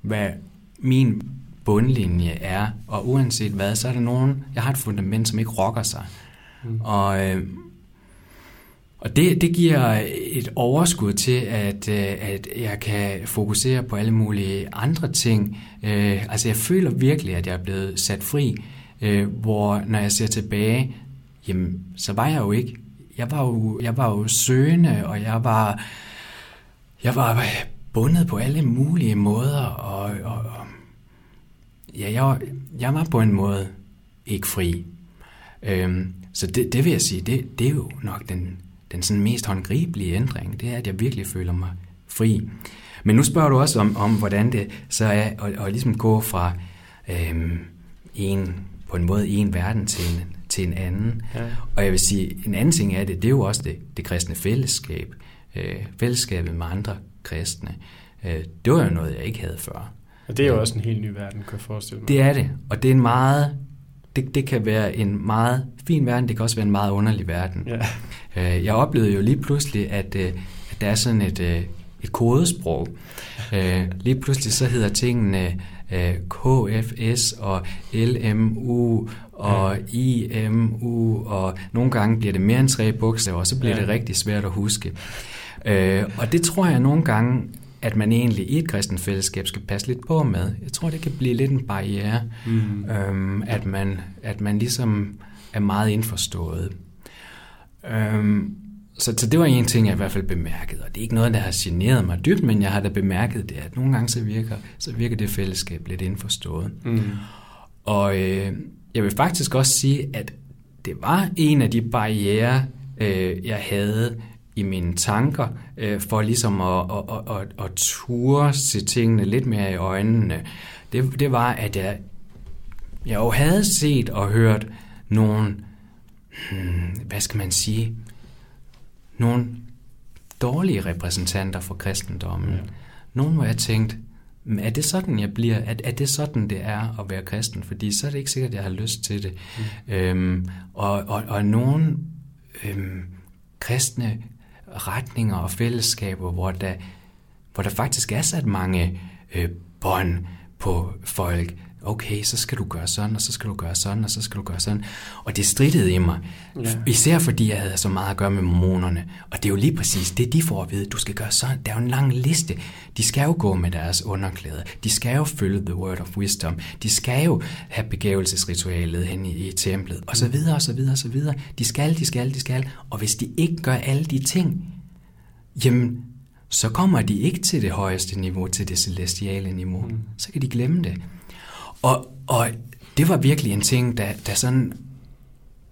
hvad min bundlinje er, og uanset hvad, så er der nogen, jeg har et fundament, som ikke rokker sig. Mm. Og, øh, og det, det giver et overskud til, at, øh, at jeg kan fokusere på alle mulige andre ting. Øh, altså jeg føler virkelig, at jeg er blevet sat fri, øh, hvor når jeg ser tilbage, jamen, så var jeg jo ikke. Jeg var jo, jeg var jo søgende, og jeg var, jeg var bundet på alle mulige måder, og, og, og ja, jeg, jeg var på en måde ikke fri. Øhm, så det, det vil jeg sige, det, det er jo nok den, den sådan mest håndgribelige ændring, det er, at jeg virkelig føler mig fri. Men nu spørger du også om, om hvordan det så er at, at ligesom gå fra øhm, en, på en måde en verden til en, til en anden. Ja. Og jeg vil sige, en anden ting er det, det er jo også det, det kristne fællesskab. Øh, fællesskabet med andre kristne. Øh, det var jo noget, jeg ikke havde før. Og det er jo også en helt ny verden, kan jeg forestille mig. Det er det, og det er en meget, det, det kan være en meget fin verden, det kan også være en meget underlig verden. Ja. Øh, jeg oplevede jo lige pludselig, at, øh, at der er sådan et, øh, et kodesprog. Lige pludselig så hedder tingene KFS og LMU og IMU, og nogle gange bliver det mere end tre bogstaver, og så bliver ja. det rigtig svært at huske. Og det tror jeg nogle gange at man egentlig i et kristent fællesskab skal passe lidt på med. Jeg tror, det kan blive lidt en barriere, mm. øhm, at, man, at man ligesom er meget indforstået. Øhm, så, så det var en ting, jeg i hvert fald bemærkede, og det er ikke noget, der har generet mig dybt, men jeg har da bemærket det, at nogle gange så virker, så virker det fællesskab lidt indforstået. Mm. Og øh, jeg vil faktisk også sige, at det var en af de barriere, øh, jeg havde i mine tanker, øh, for ligesom at, at, at, at, at ture se tingene lidt mere i øjnene. Det, det var, at jeg, jeg jo havde set og hørt nogle, hmm, hvad skal man sige, nogle dårlige repræsentanter for kristendommen. Ja. Nogle, hvor jeg tænkte, er det sådan, jeg bliver? Er, er det sådan, det er at være kristen? Fordi så er det ikke sikkert, at jeg har lyst til det. Mm. Øhm, og, og, og nogle øhm, kristne retninger og fællesskaber, hvor der, hvor der faktisk er sat mange øh, bånd på folk, okay, så skal du gøre sådan, og så skal du gøre sådan, og så skal du gøre sådan. Og det strittede i mig. Ja. Især fordi jeg havde så meget at gøre med mormonerne. Og det er jo lige præcis det, de får at vide. Du skal gøre sådan. Der er jo en lang liste. De skal jo gå med deres underklæder. De skal jo følge the word of wisdom. De skal jo have begævelsesritualet hen i, i templet. Og så videre, og så videre, og så videre. De skal, de skal, de skal. Og hvis de ikke gør alle de ting, jamen, så kommer de ikke til det højeste niveau, til det celestiale niveau. Mm. Så kan de glemme det. Og, og det var virkelig en ting, der, der sådan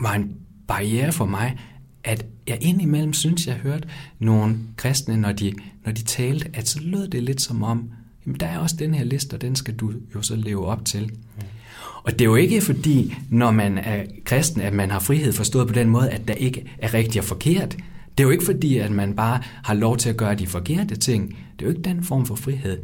var en barriere for mig, at jeg indimellem synes, jeg hørte nogle kristne, når de, når de talte, at så lød det lidt som om, jamen der er også den her liste, og den skal du jo så leve op til. Mm. Og det er jo ikke fordi, når man er kristen, at man har frihed forstået på den måde, at der ikke er rigtigt og forkert. Det er jo ikke fordi, at man bare har lov til at gøre de forkerte ting. Det er jo ikke den form for frihed.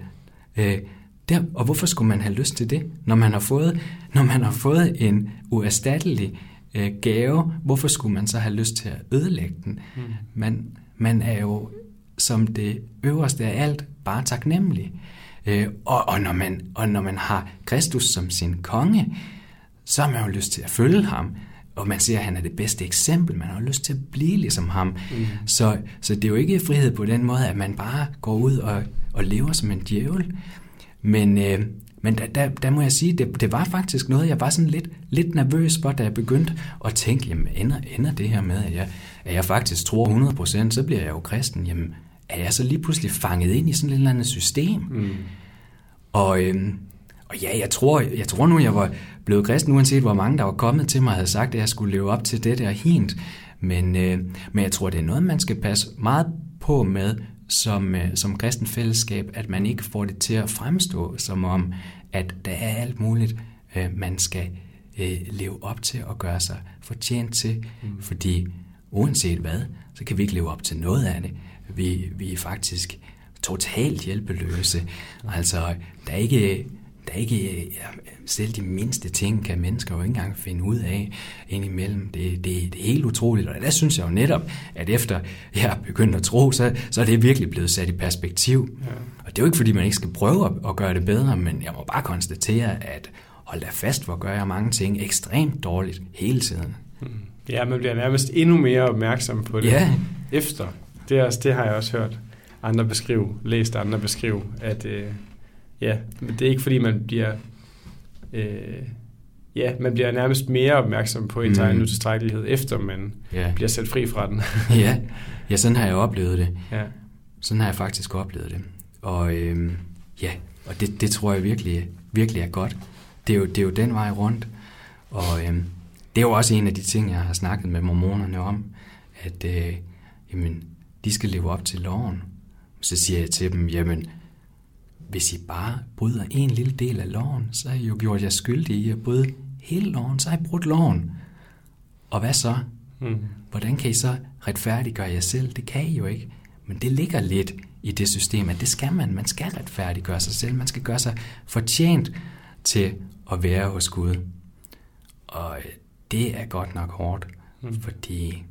Der, og hvorfor skulle man have lyst til det, når man har fået, når man har fået en uerstattelig øh, gave? Hvorfor skulle man så have lyst til at ødelægge den? Mm. Man, man er jo som det øverste af alt bare taknemmelig. Øh, og, og, når man, og når man har Kristus som sin konge, så har man jo lyst til at følge ham. Og man siger, at han er det bedste eksempel. Man har jo lyst til at blive ligesom ham. Mm. Så, så det er jo ikke frihed på den måde, at man bare går ud og, og lever som en djævel. Men, øh, men der, der, der må jeg sige, det, det var faktisk noget, jeg var sådan lidt, lidt nervøs for, da jeg begyndte at tænke, jamen ender, ender det her med, at jeg, at jeg faktisk tror 100%, så bliver jeg jo kristen, jamen er jeg så lige pludselig fanget ind i sådan et eller andet system? Mm. Og, øh, og ja, jeg tror, jeg tror nu, jeg var blevet kristen, uanset hvor mange der var kommet til mig og havde sagt, at jeg skulle leve op til det der hint. Men, øh, men jeg tror, det er noget, man skal passe meget på med, som, øh, som kristen fællesskab, at man ikke får det til at fremstå som om, at der er alt muligt, øh, man skal øh, leve op til og gøre sig fortjent til, mm. fordi uanset hvad, så kan vi ikke leve op til noget af det. Vi, vi er faktisk totalt hjælpeløse. Altså, der er ikke der er ikke, ja, selv de mindste ting kan mennesker jo ikke engang finde ud af indimellem. Det, det, det er helt utroligt, og der synes jeg jo netop, at efter jeg er begyndt at tro, så, så er det virkelig blevet sat i perspektiv. Ja. Og det er jo ikke, fordi man ikke skal prøve at, at gøre det bedre, men jeg må bare konstatere, at hold da fast, hvor gør jeg mange ting ekstremt dårligt hele tiden. Hmm. Ja, man bliver nærmest endnu mere opmærksom på det ja. efter. Det, er, det har jeg også hørt andre beskrive, læst andre beskrive, at... Øh ja, men det er ikke fordi, man bliver... Øh, ja, man bliver nærmest mere opmærksom på ens mm. egen utilstrækkelighed, efter man ja. bliver sat fri fra den. (laughs) ja. ja, sådan har jeg oplevet det. Ja. Sådan har jeg faktisk oplevet det. Og øh, ja, og det, det tror jeg virkelig, virkelig er godt. Det er jo, det er jo den vej rundt. Og øh, det er jo også en af de ting, jeg har snakket med mormonerne om, at øh, jamen, de skal leve op til loven. Så siger jeg til dem, jamen, hvis I bare bryder en lille del af loven, så har I jo gjort jer skyldige i at bryde hele loven, så har I brudt loven. Og hvad så? Mm. Hvordan kan I så retfærdiggøre jer selv? Det kan I jo ikke. Men det ligger lidt i det system, at det skal man. Man skal retfærdiggøre sig selv. Man skal gøre sig fortjent til at være hos Gud. Og det er godt nok hårdt, mm. fordi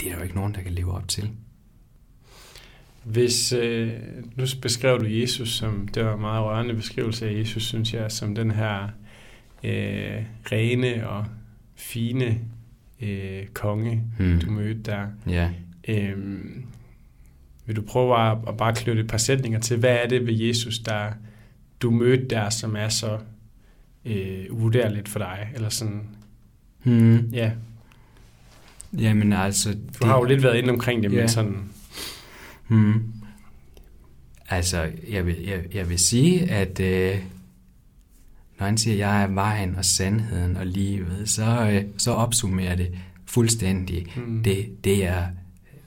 det er der jo ikke nogen, der kan leve op til. Hvis, øh, nu beskrev du Jesus som, det var en meget rørende beskrivelse af Jesus, synes jeg, som den her øh, rene og fine øh, konge, hmm. du mødte der. Ja. Øhm, vil du prøve at, at bare knytte et par sætninger til, hvad er det ved Jesus, der du mødte der, som er så øh, uvurderligt for dig? Eller sådan, hmm. ja. Jamen altså... Du har jo lidt været inde omkring det, men Ja. sådan... Hmm. Altså, jeg vil, jeg, jeg vil sige, at øh, når han siger, at jeg er vejen og sandheden og livet, så, øh, så opsummerer det fuldstændig Mm. det, det jeg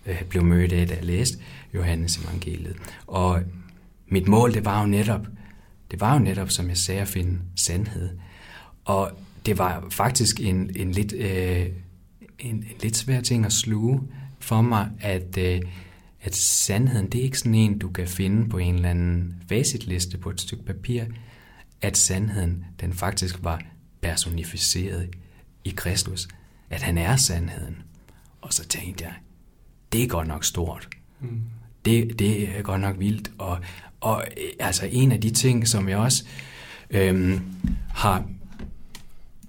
øh, blev mødt af, da jeg læste Johannes evangeliet. Og mit mål, det var jo netop, det var jo netop, som jeg sagde, at finde sandhed. Og det var faktisk en, en, lidt, øh, en, en lidt svær ting at sluge for mig, at, øh, at sandheden, det er ikke sådan en, du kan finde på en eller anden facitliste på et stykke papir, at sandheden, den faktisk var personificeret i Kristus, at han er sandheden. Og så tænkte jeg, det er godt nok stort. Mm. Det, det er godt nok vildt. Og, og altså en af de ting, som jeg også øhm, har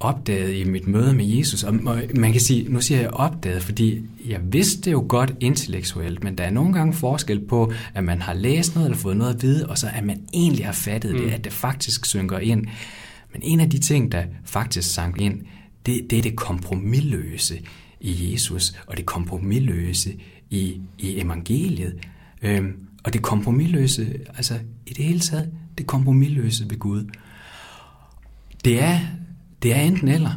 opdaget i mit møde med Jesus, og og man kan sige, nu siger jeg opdaget, fordi jeg vidste det jo godt intellektuelt, men der er nogle gange forskel på, at man har læst noget eller fået noget at vide, og så at man egentlig har fattet mm. det, at det faktisk synker ind. Men en af de ting, der faktisk sank ind, det, det er det kompromilløse i Jesus, og det kompromilløse i, i evangeliet. Øhm, og det kompromilløse, altså i det hele taget, det kompromilløse ved Gud. Det er, det er enten eller,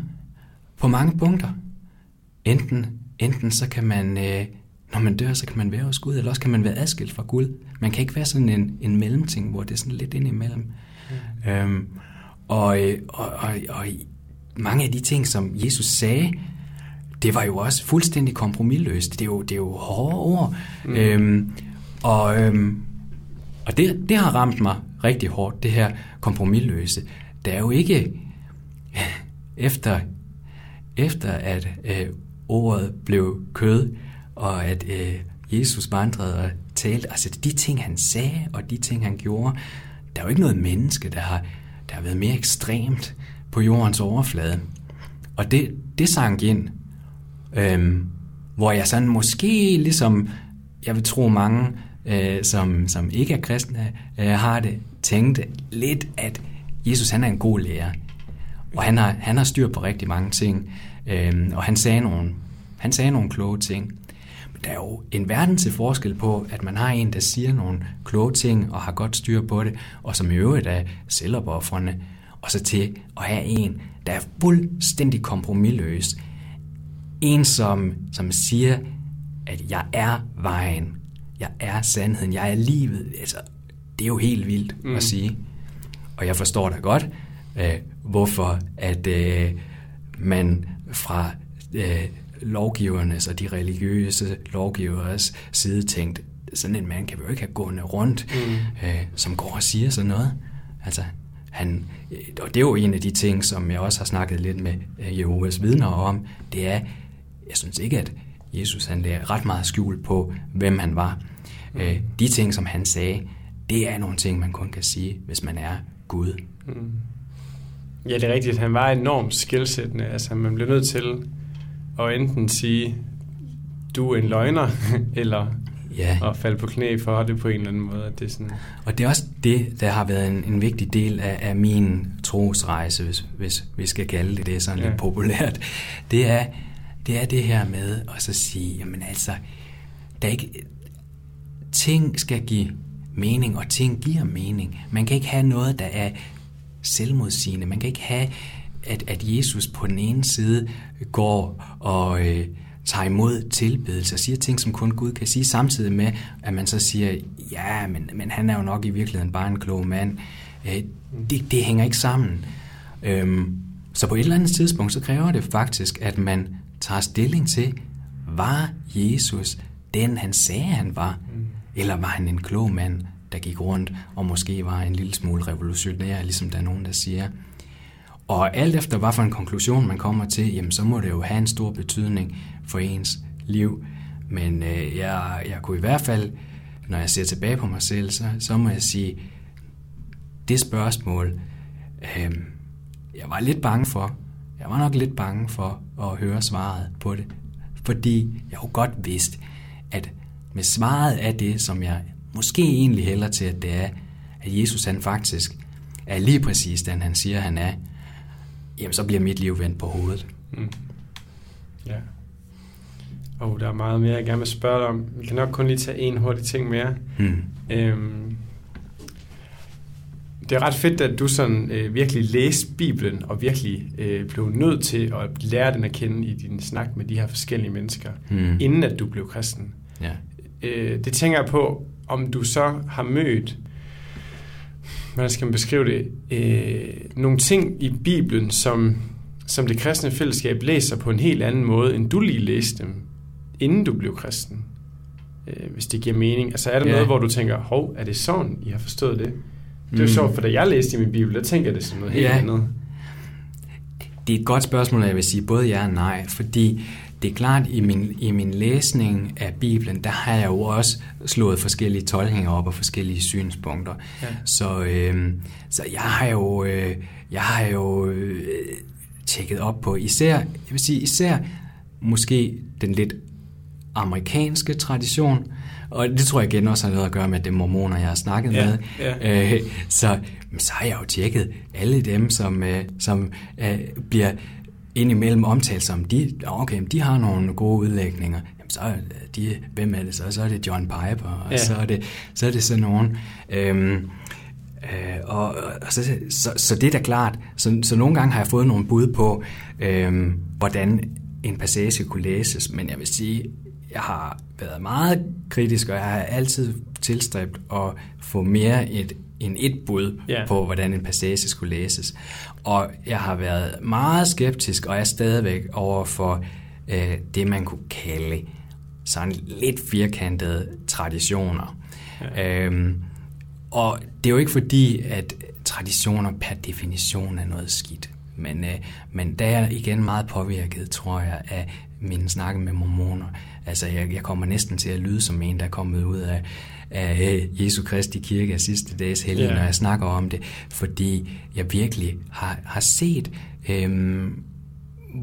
på mange punkter. Enten, enten så kan man, øh, når man dør, så kan man være hos Gud, eller også kan man være adskilt fra Gud. Man kan ikke være sådan en, en mellemting, hvor det er sådan lidt ind imellem. Mm. Øhm, og, øh, og, og, og mange af de ting, som Jesus sagde, det var jo også fuldstændig kompromilløst. Det er jo, det er jo hårde ord. Mm. Øhm, og øhm, og det, det har ramt mig rigtig hårdt, det her kompromilløse. Der er jo ikke, efter, efter at øh, ordet blev kød, og at øh, Jesus vandrede og talte, altså de ting, han sagde, og de ting, han gjorde, der er jo ikke noget menneske, der har, der har været mere ekstremt på jordens overflade. Og det, det sank ind, øhm, hvor jeg sådan måske ligesom, jeg vil tro mange, øh, som, som ikke er kristne, øh, har det, tænkte lidt, at Jesus han er en god lærer. Og han har, han har styr på rigtig mange ting. Øh, og han sagde, nogle, han sagde nogle kloge ting. Men der er jo en verden til forskel på, at man har en, der siger nogle kloge ting og har godt styr på det, og som i øvrigt er selvopoffrende, og så til at have en, der er fuldstændig kompromilløs. En, som, som siger, at jeg er vejen, jeg er sandheden, jeg er livet. Altså, det er jo helt vildt mm. at sige. Og jeg forstår da godt, øh, hvorfor at øh, man fra øh, lovgivernes og de religiøse lovgiveres side tænkte, sådan en mand kan vi jo ikke have gående rundt, mm. øh, som går og siger sådan noget. Altså, han, og det er jo en af de ting, som jeg også har snakket lidt med øh, Jehovas vidner om, det er, jeg synes ikke, at Jesus han lagde ret meget skjul på, hvem han var. Mm. Øh, de ting, som han sagde, det er nogle ting, man kun kan sige, hvis man er Gud. Mm. Ja, det er rigtigt. Han var enormt skilsættende. Altså, man blev nødt til at enten sige, du er en løgner, (laughs) eller ja. at falde på knæ for det på en eller anden måde. Det er sådan... Og det er også det, der har været en, en vigtig del af, af min trosrejse, hvis, hvis vi skal kalde det det sådan ja. lidt populært. Det er, det er det her med at så sige, jamen altså, der er ikke, ting skal give mening, og ting giver mening. Man kan ikke have noget, der er selvmodsigende. Man kan ikke have, at, at Jesus på den ene side går og øh, tager imod tilbedelse og siger ting, som kun Gud kan sige, samtidig med, at man så siger, ja, men, men han er jo nok i virkeligheden bare en klog mand. Øh, det, det hænger ikke sammen. Øhm, så på et eller andet tidspunkt, så kræver det faktisk, at man tager stilling til, var Jesus den, han sagde, han var? Mm. Eller var han en klog mand, der gik rundt og måske var en lille smule revolutionær, ligesom der er nogen, der siger. Og alt efter, hvad for en konklusion man kommer til, jamen så må det jo have en stor betydning for ens liv. Men øh, jeg, jeg kunne i hvert fald, når jeg ser tilbage på mig selv, så, så må jeg sige, det spørgsmål, øh, jeg var lidt bange for. Jeg var nok lidt bange for at høre svaret på det. Fordi jeg jo godt vidste, at med svaret af det, som jeg måske egentlig hælder til, at det er, at Jesus han faktisk er lige præcis den, han siger, han er, jamen så bliver mit liv vendt på hovedet. Mm. Ja. Og oh, der er meget mere, jeg gerne vil spørge dig om. Vi kan nok kun lige tage en hurtig ting mere. Hmm. Øhm, det er ret fedt, at du sådan øh, virkelig læste Bibelen og virkelig øh, blev nødt til at lære den at kende i din snak med de her forskellige mennesker, Hmm. inden at du blev kristen. Ja. Øh, det tænker jeg på, om du så har mødt, hvordan skal man beskrive det, øh, nogle ting i Bibelen, som, som det kristne fællesskab læser på en helt anden måde, end du lige læste dem, inden du blev kristen. Øh, hvis det giver mening. Altså er der Ja. noget, hvor du tænker, hov, er det sådan, I har forstået det? Det er jo Mm. sjovt, for da jeg læste i min bibel, der tænker jeg det som noget helt Ja. andet. Det er et godt spørgsmål, og jeg vil sige både ja og nej, fordi det er klart, i min, i min læsning af Bibelen, der har jeg jo også slået forskellige tolkninger op og forskellige synspunkter. Ja. Så, øh, så jeg har jo, øh, jeg har jo øh, tjekket op på især, jeg vil sige især måske den lidt amerikanske tradition, og det tror jeg igen også har noget at gøre med de mormoner, jeg har snakket Ja, med. ja. Øh, så, så har jeg jo tjekket alle dem, som, øh, som øh, bliver indimellem omtalt som, de, okay, de har nogle gode udlægninger. Jamen, så er de, hvem er det så? Så er det John Piper, og Ja. så, er det, så er det sådan nogen. Øhm, øh, og, og så, så, så det er da klart. Så, så nogle gange har jeg fået nogle bud på, øhm, hvordan en passage kunne læses, men jeg vil sige, jeg har været meget kritisk, og jeg har altid tilstræbt at få mere et, end et bud Ja. på, hvordan en passage skulle læses. Og jeg har været meget skeptisk, og er stadigvæk over for øh, det, man kunne kalde sådan lidt firkantede traditioner. Ja. Øhm, og det er jo ikke fordi, at traditioner per definition er noget skidt. Men, øh, men der er jeg igen meget påvirket, tror jeg, af mine snakke med mormoner. Altså, jeg, jeg kommer næsten til at lyde som en, der er kommet ud af, af øh, Jesu Kristi kirke af sidste dages helgen, Ja. når jeg snakker om det, fordi jeg virkelig har, har set, øhm,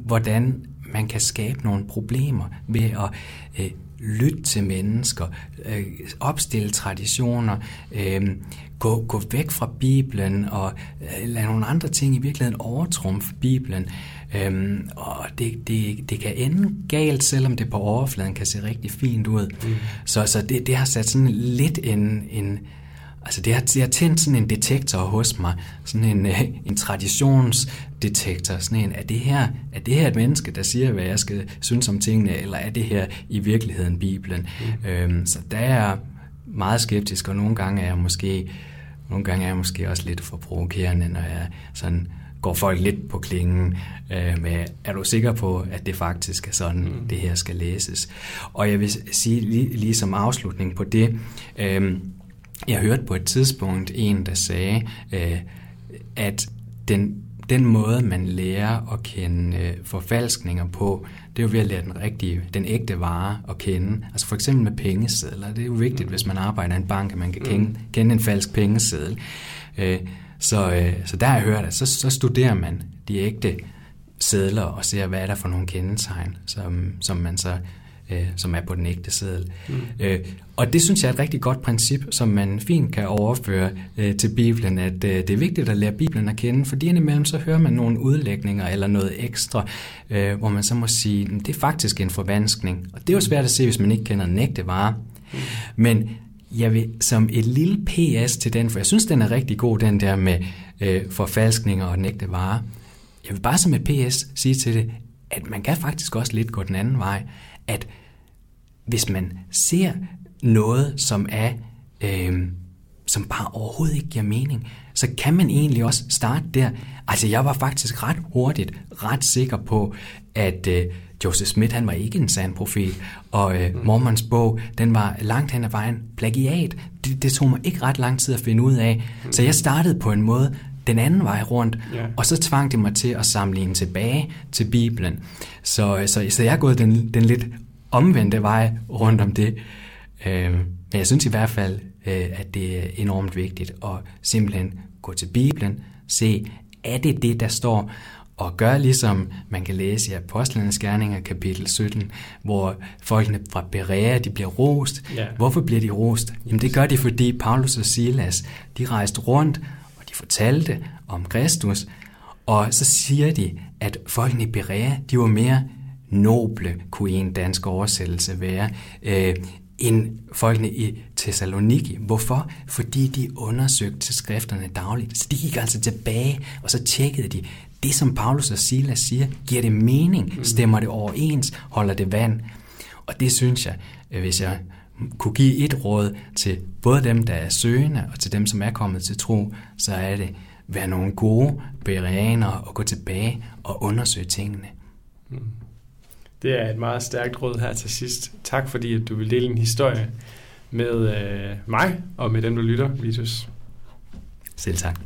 hvordan man kan skabe nogle problemer ved at øh, lytte til mennesker, øh, opstille traditioner, øh, gå, gå væk fra Bibelen og øh, lade nogle andre ting i virkeligheden overtrumfe Bibelen. Øhm, og det, det, det kan ende galt, selvom det på overfladen kan se rigtig fint ud. Mm. Så, så det, det har sat sådan lidt en, en Altså det har, det har tændt sådan en detektor hos mig, sådan en, øh, en traditionsdetektor, sådan en, er det, her, er det her et menneske, der siger, hvad jeg skal synes om tingene, eller er det her i virkeligheden Bibelen? Mm. Øhm, så der er jeg meget skeptisk, og nogle gange er jeg måske, nogle gange er jeg måske også lidt for provokerende, når jeg sådan går folk lidt på klingen øh, med, er du sikker på, at det faktisk er sådan, mm. det her skal læses? Og jeg vil sige lige, lige som afslutning på det, øh, jeg hørte på et tidspunkt en, der sagde, øh, at den, den måde, man lærer at kende øh, forfalskninger på, det er jo ved at lære den rigtige, den ægte vare at kende. Altså for eksempel med pengesedler. Det er jo vigtigt, hvis man arbejder i en bank, at man kan kende, kende en falsk pengeseddel. Øh, så, øh, så der har jeg hørt, at så, så studerer man de ægte sedler og ser, hvad er der for nogle kendetegn, som, som man så øh, som er på den ægte seddel. Mm. Øh, og det synes jeg er et rigtig godt princip, som man fint kan overføre øh, til Bibelen, at øh, det er vigtigt at lære Bibelen at kende, fordi indimellem så hører man nogle udlægninger eller noget ekstra, øh, hvor man så må sige, "Men det er faktisk en forvanskning. Og det er jo svært at se, hvis man ikke kender den ægte vare. Mm. Men jeg vil som et lille PS til den, for jeg synes, den er rigtig god, den der med øh, forfalskninger og nægte ægte vare. Jeg vil bare som et PS sige til det, at man kan faktisk også lidt gå den anden vej, at hvis man ser noget, som er øh, som bare overhovedet ikke giver mening, så kan man egentlig også starte der. Altså jeg var faktisk ret hurtigt, ret sikker på, at øh, Joseph Smith, han var ikke en sand profet, og øh, Mormons bog, den var langt hen ad vejen plagiat. Det, det tog mig ikke ret lang tid at finde ud af. Så jeg startede på en måde den anden vej rundt, Ja. og så tvang det mig til at sammenligne tilbage til Bibelen. Så, så, så jeg er gået den, den lidt omvendte vej rundt om det. Øh, men jeg synes i hvert fald, øh, at det er enormt vigtigt at simpelthen gå til Bibelen, se, er det det, der står, og gør ligesom man kan læse i Apostlenes Gerninger kapitel 17, hvor folkene fra Berea, de bliver rost. Ja. Hvorfor bliver de rost? Jamen det gør de, fordi Paulus og Silas, de rejste rundt, og de fortalte om Kristus, og så siger de, at folkene i Berea, de var mere noble, kunne en dansk oversættelse være, øh, end folkene i Thessaloniki. Hvorfor? Fordi de undersøgte skrifterne dagligt. Så de gik altså tilbage, og så tjekkede de, det som Paulus og Silas siger, giver det mening? Mm. Stemmer det overens? Holder det vand? Og det synes jeg, øh, hvis jeg kunne give et råd til både dem, der er søgende, og til dem, som er kommet til tro, så er det, være nogle gode bereanere og gå tilbage og undersøge tingene. Mm. Det er et meget stærkt råd her til sidst. Tak fordi, at du vil dele en historie med øh, mig og med dem, du lytter, Vitus. Selv tak.